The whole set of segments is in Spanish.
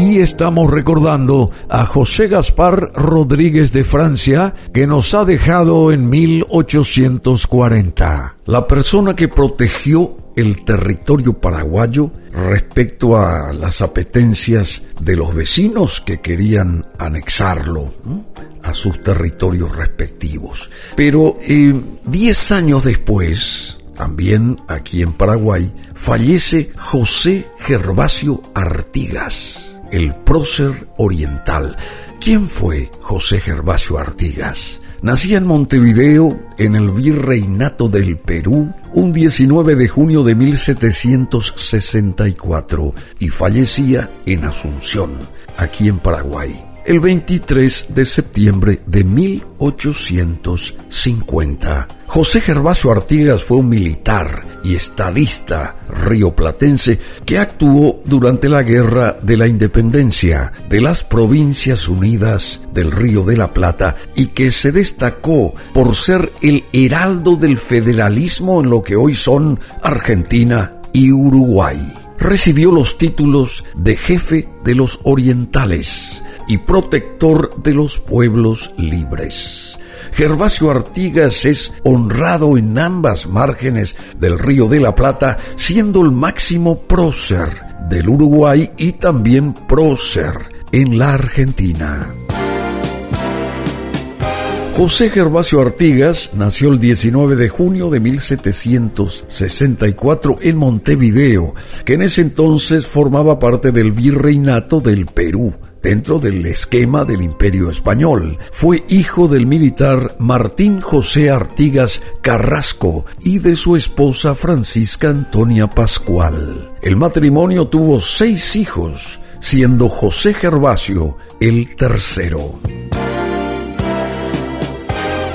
y estamos recordando a José Gaspar Rodríguez de Francia que nos ha dejado en 1840. La persona que protegió el territorio paraguayo respecto a las apetencias de los vecinos que querían anexarlo a sus territorios respectivos. Pero eh, diez años después, también aquí en Paraguay, fallece José Gervasio Artigas, el prócer oriental. ¿Quién fue José Gervasio Artigas? Nacía en Montevideo, en el Virreinato del Perú, un 19 de junio de 1764 y fallecía en Asunción, aquí en Paraguay el 23 de septiembre de 1850. José Gervasio Artigas fue un militar y estadista rioplatense que actuó durante la Guerra de la Independencia de las Provincias Unidas del Río de la Plata y que se destacó por ser el heraldo del federalismo en lo que hoy son Argentina y Uruguay recibió los títulos de jefe de los orientales y protector de los pueblos libres. Gervasio Artigas es honrado en ambas márgenes del Río de la Plata, siendo el máximo prócer del Uruguay y también prócer en la Argentina. José Gervasio Artigas nació el 19 de junio de 1764 en Montevideo, que en ese entonces formaba parte del virreinato del Perú dentro del esquema del imperio español. Fue hijo del militar Martín José Artigas Carrasco y de su esposa Francisca Antonia Pascual. El matrimonio tuvo seis hijos, siendo José Gervasio el tercero.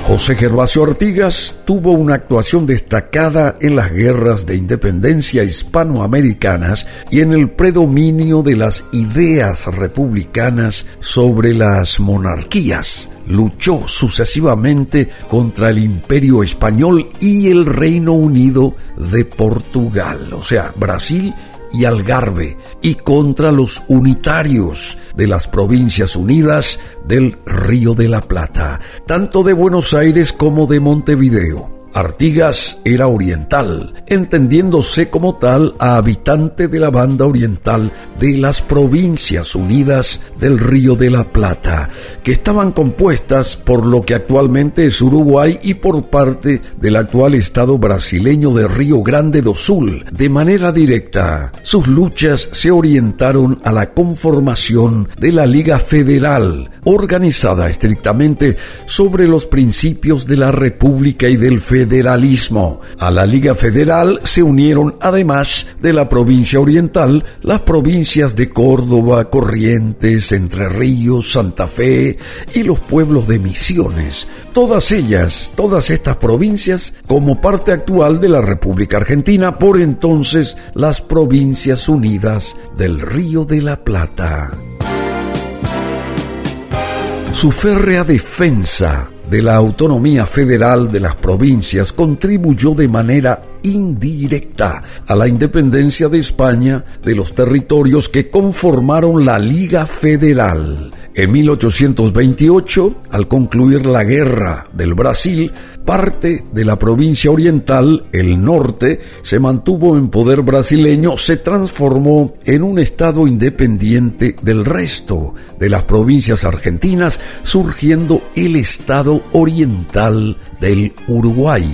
José Gervasio Artigas tuvo una actuación destacada en las guerras de independencia hispanoamericanas y en el predominio de las ideas republicanas sobre las monarquías. Luchó sucesivamente contra el imperio español y el Reino Unido de Portugal, o sea, Brasil y Algarve y contra los unitarios de las Provincias Unidas del Río de la Plata, tanto de Buenos Aires como de Montevideo. Artigas era oriental, entendiéndose como tal a habitante de la banda oriental de las provincias unidas del Río de la Plata, que estaban compuestas por lo que actualmente es Uruguay y por parte del actual estado brasileño de Río Grande do Sul. De manera directa, sus luchas se orientaron a la conformación de la Liga Federal, organizada estrictamente sobre los principios de la República y del Federalismo federalismo. A la Liga Federal se unieron además de la provincia oriental las provincias de Córdoba, Corrientes, Entre Ríos, Santa Fe y los pueblos de Misiones. Todas ellas, todas estas provincias, como parte actual de la República Argentina, por entonces las Provincias Unidas del Río de la Plata. Su férrea defensa de la autonomía federal de las provincias contribuyó de manera indirecta a la independencia de España de los territorios que conformaron la Liga Federal. En 1828, al concluir la Guerra del Brasil, parte de la provincia oriental, el norte, se mantuvo en poder brasileño, se transformó en un estado independiente del resto de las provincias argentinas, surgiendo el estado oriental del Uruguay.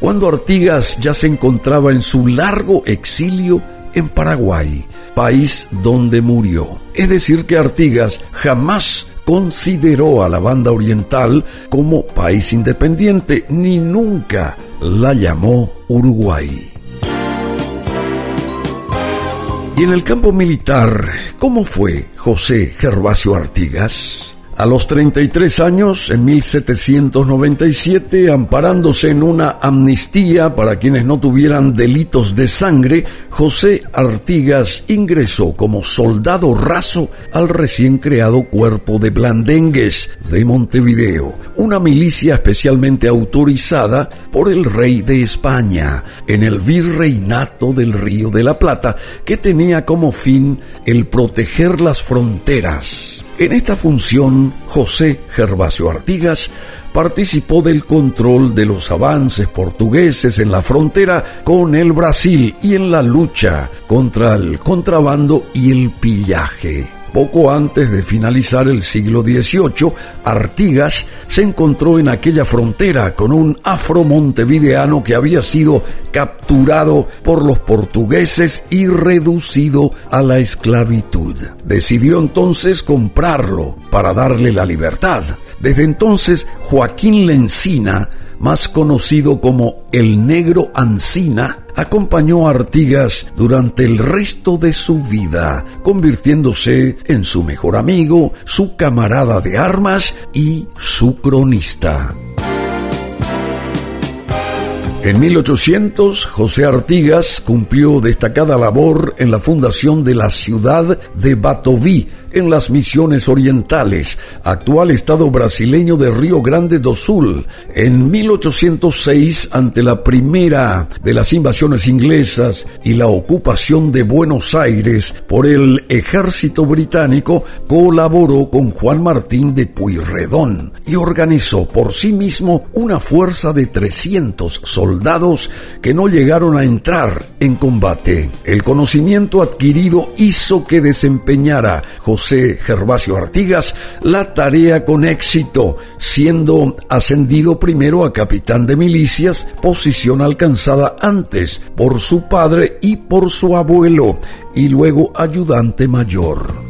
Cuando Artigas ya se encontraba en su largo exilio en Paraguay, país donde murió. Es decir, que Artigas jamás consideró a la banda oriental como país independiente ni nunca la llamó Uruguay. Y en el campo militar, ¿cómo fue José Gervasio Artigas? A los 33 años, en 1797, amparándose en una amnistía para quienes no tuvieran delitos de sangre, José Artigas ingresó como soldado raso al recién creado cuerpo de Blandengues de Montevideo, una milicia especialmente autorizada por el rey de España en el virreinato del Río de la Plata, que tenía como fin el proteger las fronteras en esta función, José Gervasio Artigas participó del control de los avances portugueses en la frontera con el Brasil y en la lucha contra el contrabando y el pillaje. Poco antes de finalizar el siglo XVIII, Artigas se encontró en aquella frontera con un afro-montevideano que había sido capturado por los portugueses y reducido a la esclavitud. Decidió entonces comprarlo para darle la libertad. Desde entonces, Joaquín Lencina más conocido como el negro Ancina, acompañó a Artigas durante el resto de su vida, convirtiéndose en su mejor amigo, su camarada de armas y su cronista. En 1800, José Artigas cumplió destacada labor en la fundación de la ciudad de Batoví, en las Misiones Orientales, actual estado brasileño de Río Grande do Sul. En 1806, ante la primera de las invasiones inglesas y la ocupación de Buenos Aires por el ejército británico, colaboró con Juan Martín de Puyredón y organizó por sí mismo una fuerza de 300 soldados que no llegaron a entrar en combate. El conocimiento adquirido hizo que desempeñara José Gervasio Artigas la tarea con éxito, siendo ascendido primero a capitán de milicias, posición alcanzada antes por su padre y por su abuelo, y luego ayudante mayor.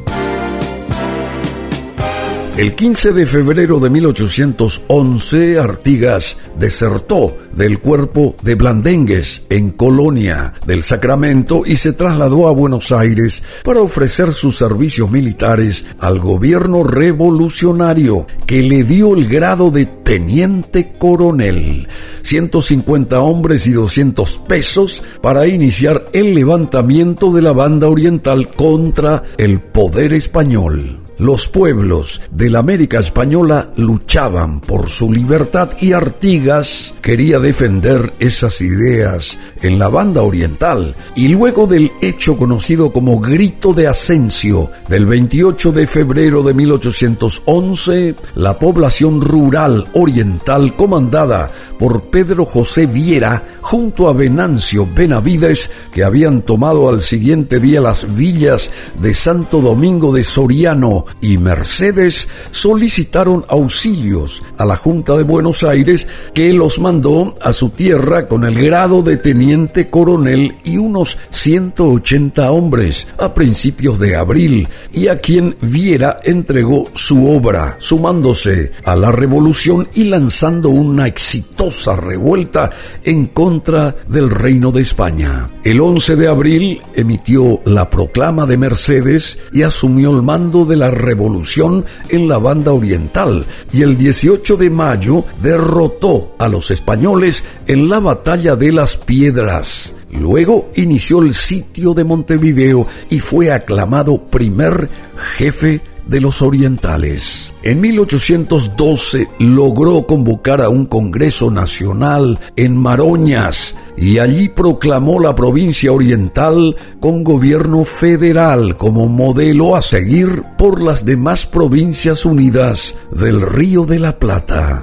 El 15 de febrero de 1811, Artigas desertó del cuerpo de Blandengues en Colonia del Sacramento y se trasladó a Buenos Aires para ofrecer sus servicios militares al gobierno revolucionario que le dio el grado de teniente coronel, 150 hombres y 200 pesos para iniciar el levantamiento de la banda oriental contra el poder español. Los pueblos de la América Española luchaban por su libertad y Artigas quería defender esas ideas en la banda oriental y luego del hecho conocido como Grito de Asensio del 28 de febrero de 1811, la población rural oriental comandada por Pedro José Viera junto a Venancio Benavides que habían tomado al siguiente día las villas de Santo Domingo de Soriano y Mercedes solicitaron auxilios a la Junta de Buenos Aires que los mandó a su tierra con el grado de teniente coronel y unos 180 hombres a principios de abril y a quien Viera entregó su obra, sumándose a la revolución y lanzando una exitosa revuelta en contra del Reino de España. El 11 de abril emitió la proclama de Mercedes y asumió el mando de la revolución en la banda oriental y el 18 de mayo derrotó a los españoles en la batalla de las piedras. Luego inició el sitio de Montevideo y fue aclamado primer jefe de los orientales. En 1812 logró convocar a un Congreso Nacional en Maroñas y allí proclamó la provincia oriental con gobierno federal como modelo a seguir por las demás provincias unidas del Río de la Plata.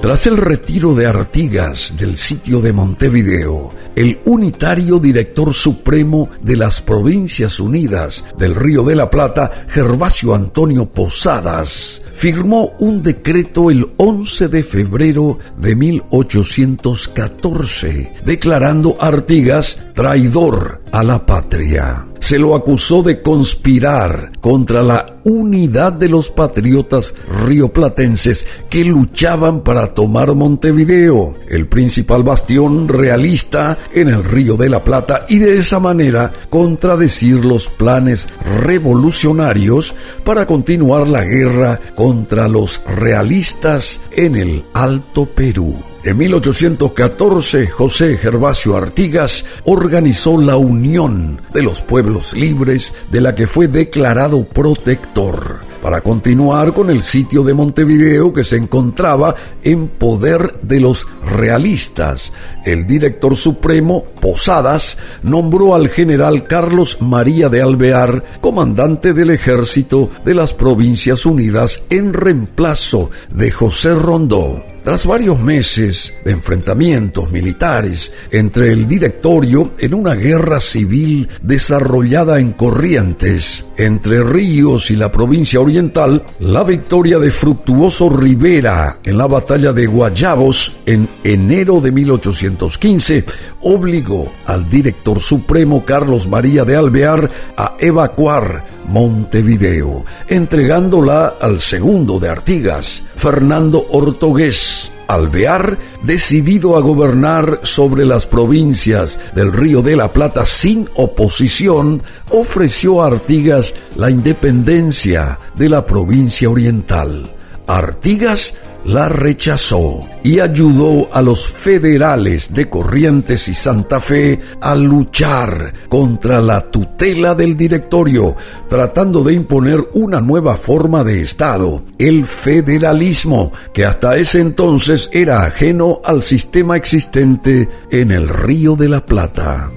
Tras el retiro de Artigas del sitio de Montevideo, el unitario director supremo de las Provincias Unidas del Río de la Plata, Gervasio Antonio Posadas, firmó un decreto el 11 de febrero de 1814, declarando a Artigas traidor a la patria. se lo acusó de conspirar contra la unidad de los patriotas rioplatenses que luchaban para tomar Montevideo, el principal bastión realista en el Río de la Plata, y de esa manera contradecir los planes revolucionarios para continuar la guerra contra los realistas en el Alto Perú. En 1814, José Gervasio Artigas organizó la Unión de los Pueblos Libres, de la que fue declarado protector, para continuar con el sitio de Montevideo que se encontraba en poder de los realistas. El director supremo, Posadas, nombró al general Carlos María de Alvear comandante del ejército de las Provincias Unidas en reemplazo de José Rondó. Tras varios meses de enfrentamientos militares entre el directorio en una guerra civil desarrollada en Corrientes, entre Ríos y la provincia oriental, la victoria de Fructuoso Rivera en la batalla de Guayabos en enero de 1815 obligó al director supremo Carlos María de Alvear a evacuar Montevideo, entregándola al segundo de Artigas, Fernando Ortogués. Alvear, decidido a gobernar sobre las provincias del Río de la Plata sin oposición, ofreció a Artigas la independencia de la provincia oriental. Artigas la rechazó y ayudó a los federales de Corrientes y Santa Fe a luchar contra la tutela del directorio, tratando de imponer una nueva forma de Estado, el federalismo, que hasta ese entonces era ajeno al sistema existente en el Río de la Plata.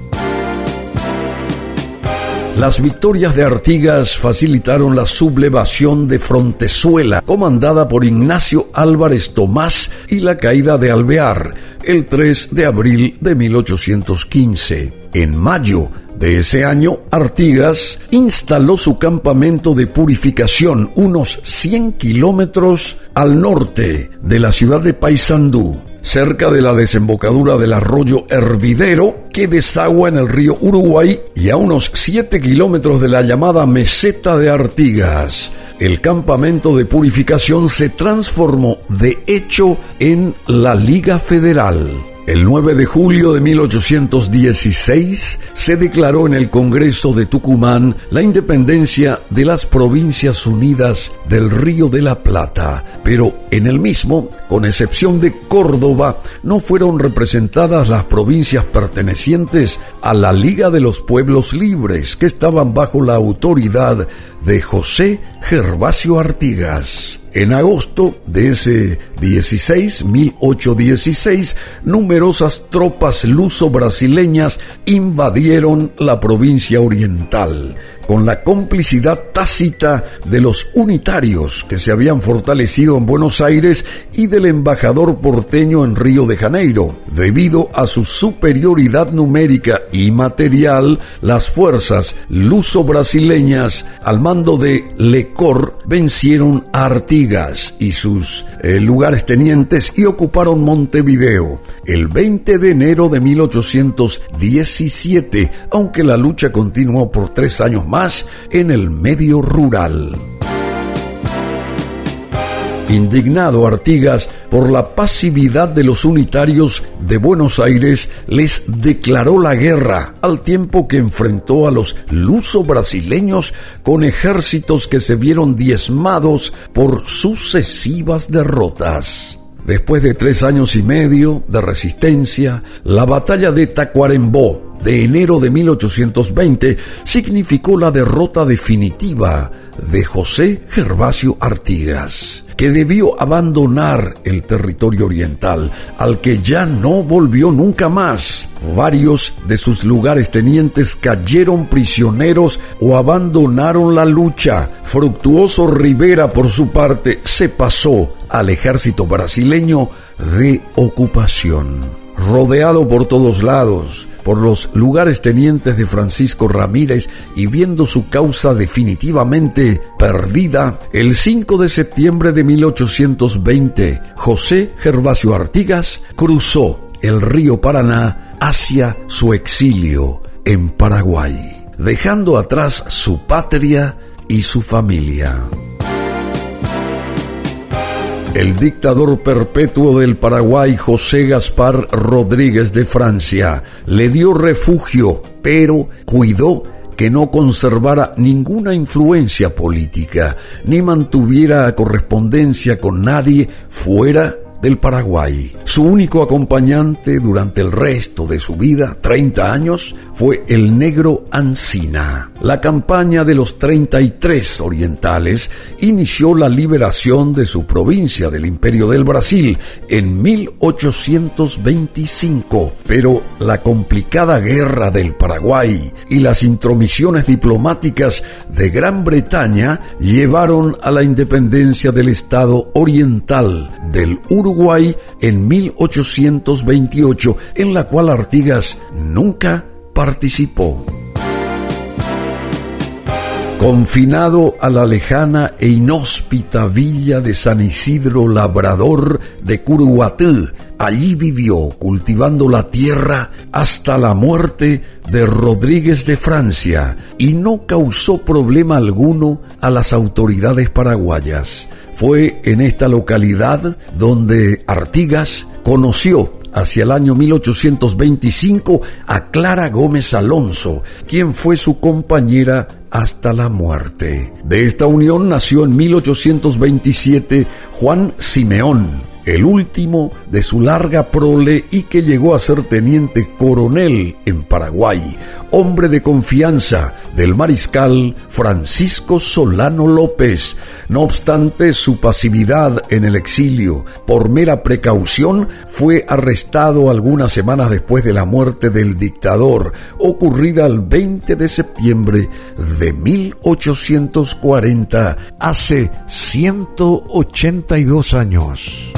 Las victorias de Artigas facilitaron la sublevación de Frontezuela, comandada por Ignacio Álvarez Tomás, y la caída de Alvear, el 3 de abril de 1815. En mayo de ese año, Artigas instaló su campamento de purificación unos 100 kilómetros al norte de la ciudad de Paysandú cerca de la desembocadura del arroyo Hervidero que desagua en el río Uruguay y a unos 7 kilómetros de la llamada meseta de Artigas. El campamento de purificación se transformó de hecho en la Liga Federal. El 9 de julio de 1816 se declaró en el Congreso de Tucumán la independencia de las Provincias Unidas del Río de la Plata, pero en el mismo, con excepción de Córdoba, no fueron representadas las provincias pertenecientes a la Liga de los Pueblos Libres, que estaban bajo la autoridad de José Gervasio Artigas. En agosto de ese 16, 1816, numerosas tropas luso-brasileñas invadieron la provincia oriental con la complicidad tácita de los unitarios que se habían fortalecido en Buenos Aires y del embajador porteño en Río de Janeiro. Debido a su superioridad numérica y material, las fuerzas luso-brasileñas al mando de Lecor vencieron a Artigas y sus eh, lugares tenientes y ocuparon Montevideo el 20 de enero de 1817, aunque la lucha continuó por tres años más en el medio rural. Indignado Artigas por la pasividad de los unitarios de Buenos Aires, les declaró la guerra al tiempo que enfrentó a los luso-brasileños con ejércitos que se vieron diezmados por sucesivas derrotas. Después de tres años y medio de resistencia, la batalla de Tacuarembó de enero de 1820 significó la derrota definitiva de José Gervasio Artigas, que debió abandonar el territorio oriental, al que ya no volvió nunca más. Varios de sus lugares tenientes cayeron prisioneros o abandonaron la lucha. Fructuoso Rivera, por su parte, se pasó al ejército brasileño de ocupación. Rodeado por todos lados, por los lugares tenientes de Francisco Ramírez y viendo su causa definitivamente perdida, el 5 de septiembre de 1820, José Gervasio Artigas cruzó el río Paraná hacia su exilio en Paraguay. dejando atrás su patria y su familia. El dictador perpetuo del Paraguay, José Gaspar Rodríguez de Francia, le dio refugio, pero cuidó que no conservara ninguna influencia política, ni mantuviera correspondencia con nadie fuera del Paraguay. Su único acompañante durante el resto de su vida, 30 años, fue el negro Ancina. La campaña de los 33 orientales inició la liberación de su provincia del Imperio del Brasil en 1825, pero la complicada guerra del Paraguay y las intromisiones diplomáticas de Gran Bretaña llevaron a la independencia del Estado oriental del Uruguay Uruguay en 1828, en la cual Artigas nunca participó. Confinado a la lejana e inhóspita villa de San Isidro Labrador de Curuguatú, allí vivió cultivando la tierra hasta la muerte de Rodríguez de Francia y no causó problema alguno a las autoridades paraguayas. Fue en esta localidad donde Artigas conoció hacia el año 1825 a Clara Gómez Alonso, quien fue su compañera hasta la muerte. De esta unión nació en 1827 Juan Simeón, el último de su larga prole y que llegó a ser teniente coronel en Paraguay, hombre de confianza del mariscal Francisco Solano López. No obstante su pasividad en el exilio, por mera precaución, fue arrestado algunas semanas después de la muerte del dictador, ocurrida el 20 de septiembre de 1840, hace 182 años.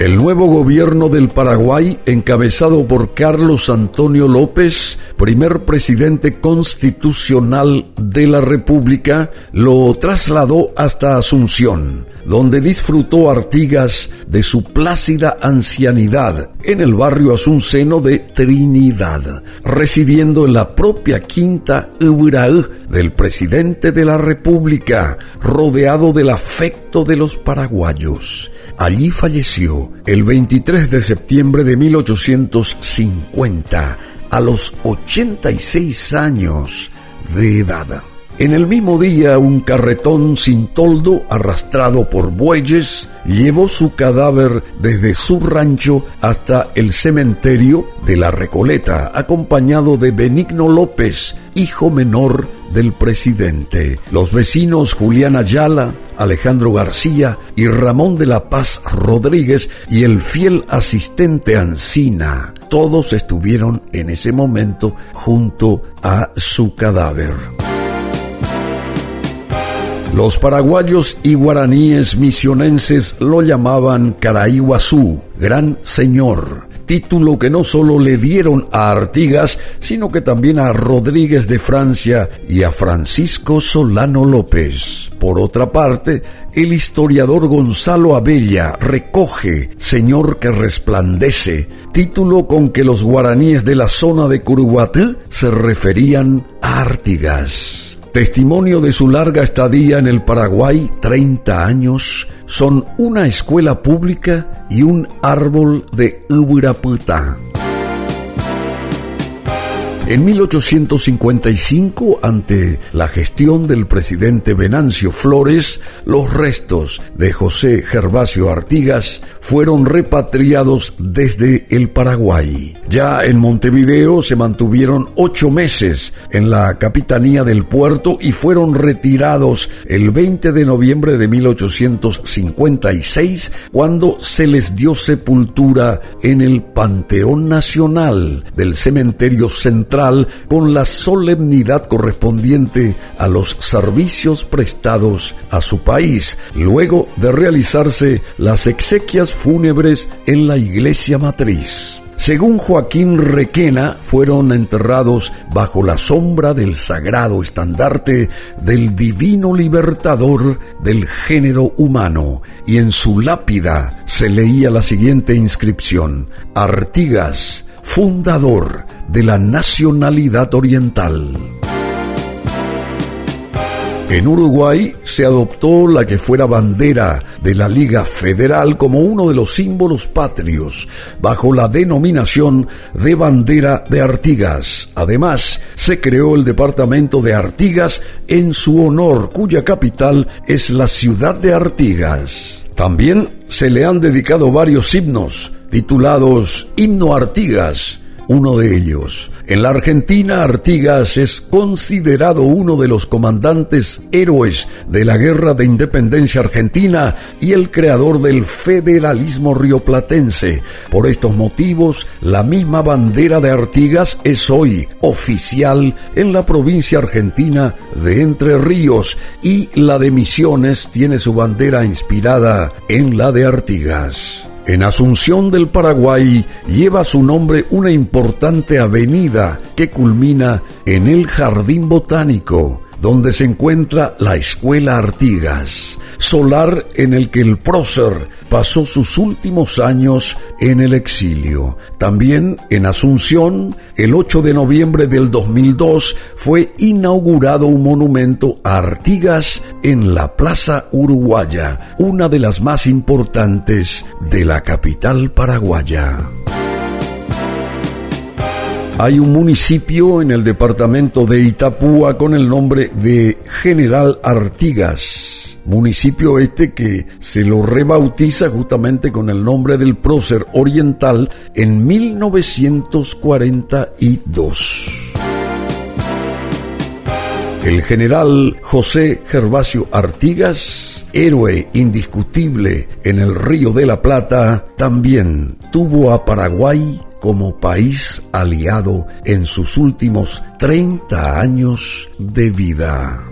El nuevo gobierno del Paraguay, encabezado por Carlos Antonio López, primer presidente constitucional de la República, lo trasladó hasta Asunción, donde disfrutó Artigas de su plácida ancianidad en el barrio asunceno de Trinidad, residiendo en la propia quinta Ubiraú del presidente de la República, rodeado del afecto de los paraguayos. Allí falleció el 23 de septiembre de 1850 a los 86 años de edad. En el mismo día, un carretón sin toldo, arrastrado por bueyes, llevó su cadáver desde su rancho hasta el cementerio de la Recoleta, acompañado de Benigno López, hijo menor del presidente. Los vecinos Julián Ayala, Alejandro García y Ramón de la Paz Rodríguez y el fiel asistente Ancina, todos estuvieron en ese momento junto a su cadáver. Los paraguayos y guaraníes misionenses lo llamaban Caraiguazú, Gran Señor, título que no solo le dieron a Artigas, sino que también a Rodríguez de Francia y a Francisco Solano López. Por otra parte, el historiador Gonzalo Abella recoge Señor que resplandece, título con que los guaraníes de la zona de Curuguatú se referían a Artigas. Testimonio de su larga estadía en el Paraguay, 30 años, son una escuela pública y un árbol de Ubiraputá. En 1855, ante la gestión del presidente Venancio Flores, los restos de José Gervasio Artigas fueron repatriados desde el Paraguay. Ya en Montevideo se mantuvieron ocho meses en la capitanía del puerto y fueron retirados el 20 de noviembre de 1856 cuando se les dio sepultura en el Panteón Nacional del Cementerio Con la solemnidad correspondiente a los servicios prestados a su país, luego de realizarse las exequias fúnebres en la iglesia matriz. Según Joaquín Requena, fueron enterrados bajo la sombra del sagrado estandarte del divino libertador del género humano, y en su lápida se leía la siguiente inscripción, Artigas, fundador de la nacionalidad oriental. En Uruguay se adoptó la que fuera bandera de la Liga Federal como uno de los símbolos patrios, bajo la denominación de bandera de Artigas. Además, se creó el departamento de Artigas en su honor, cuya capital es la ciudad de Artigas. También se le han dedicado varios himnos, titulados Himno Artigas, uno de ellos. En la Argentina, Artigas es considerado uno de los comandantes héroes de la Guerra de Independencia Argentina y el creador del federalismo rioplatense. Por estos motivos, la misma bandera de Artigas es hoy oficial en la provincia argentina de Entre Ríos y la de Misiones tiene su bandera inspirada en la de Artigas. En Asunción del Paraguay lleva su nombre una importante avenida que culmina en el Jardín Botánico, donde se encuentra la Escuela Artigas, solar en el que el prócer pasó sus últimos años en el exilio. También en Asunción, el 8 de noviembre del 2002, fue inaugurado un monumento a Artigas en la Plaza Uruguaya, una de las más importantes de la capital paraguaya. Hay un municipio en el departamento de Itapúa con el nombre de General Artigas. Municipio este que se lo rebautiza justamente con el nombre del prócer oriental en 1942. El general José Gervasio Artigas, héroe indiscutible en el Río de la Plata, también tuvo a Paraguay como país aliado en sus últimos 30 años de vida.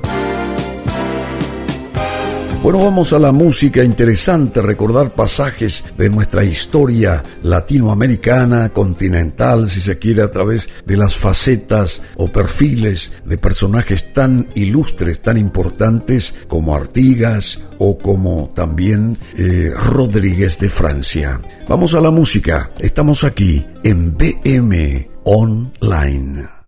Bueno, vamos a la música interesante, recordar pasajes de nuestra historia latinoamericana, continental, si se quiere, a través de las facetas o perfiles de personajes tan ilustres, tan importantes como Artigas o como también eh, Rodríguez de Francia. Vamos a la música, estamos aquí en BM Online.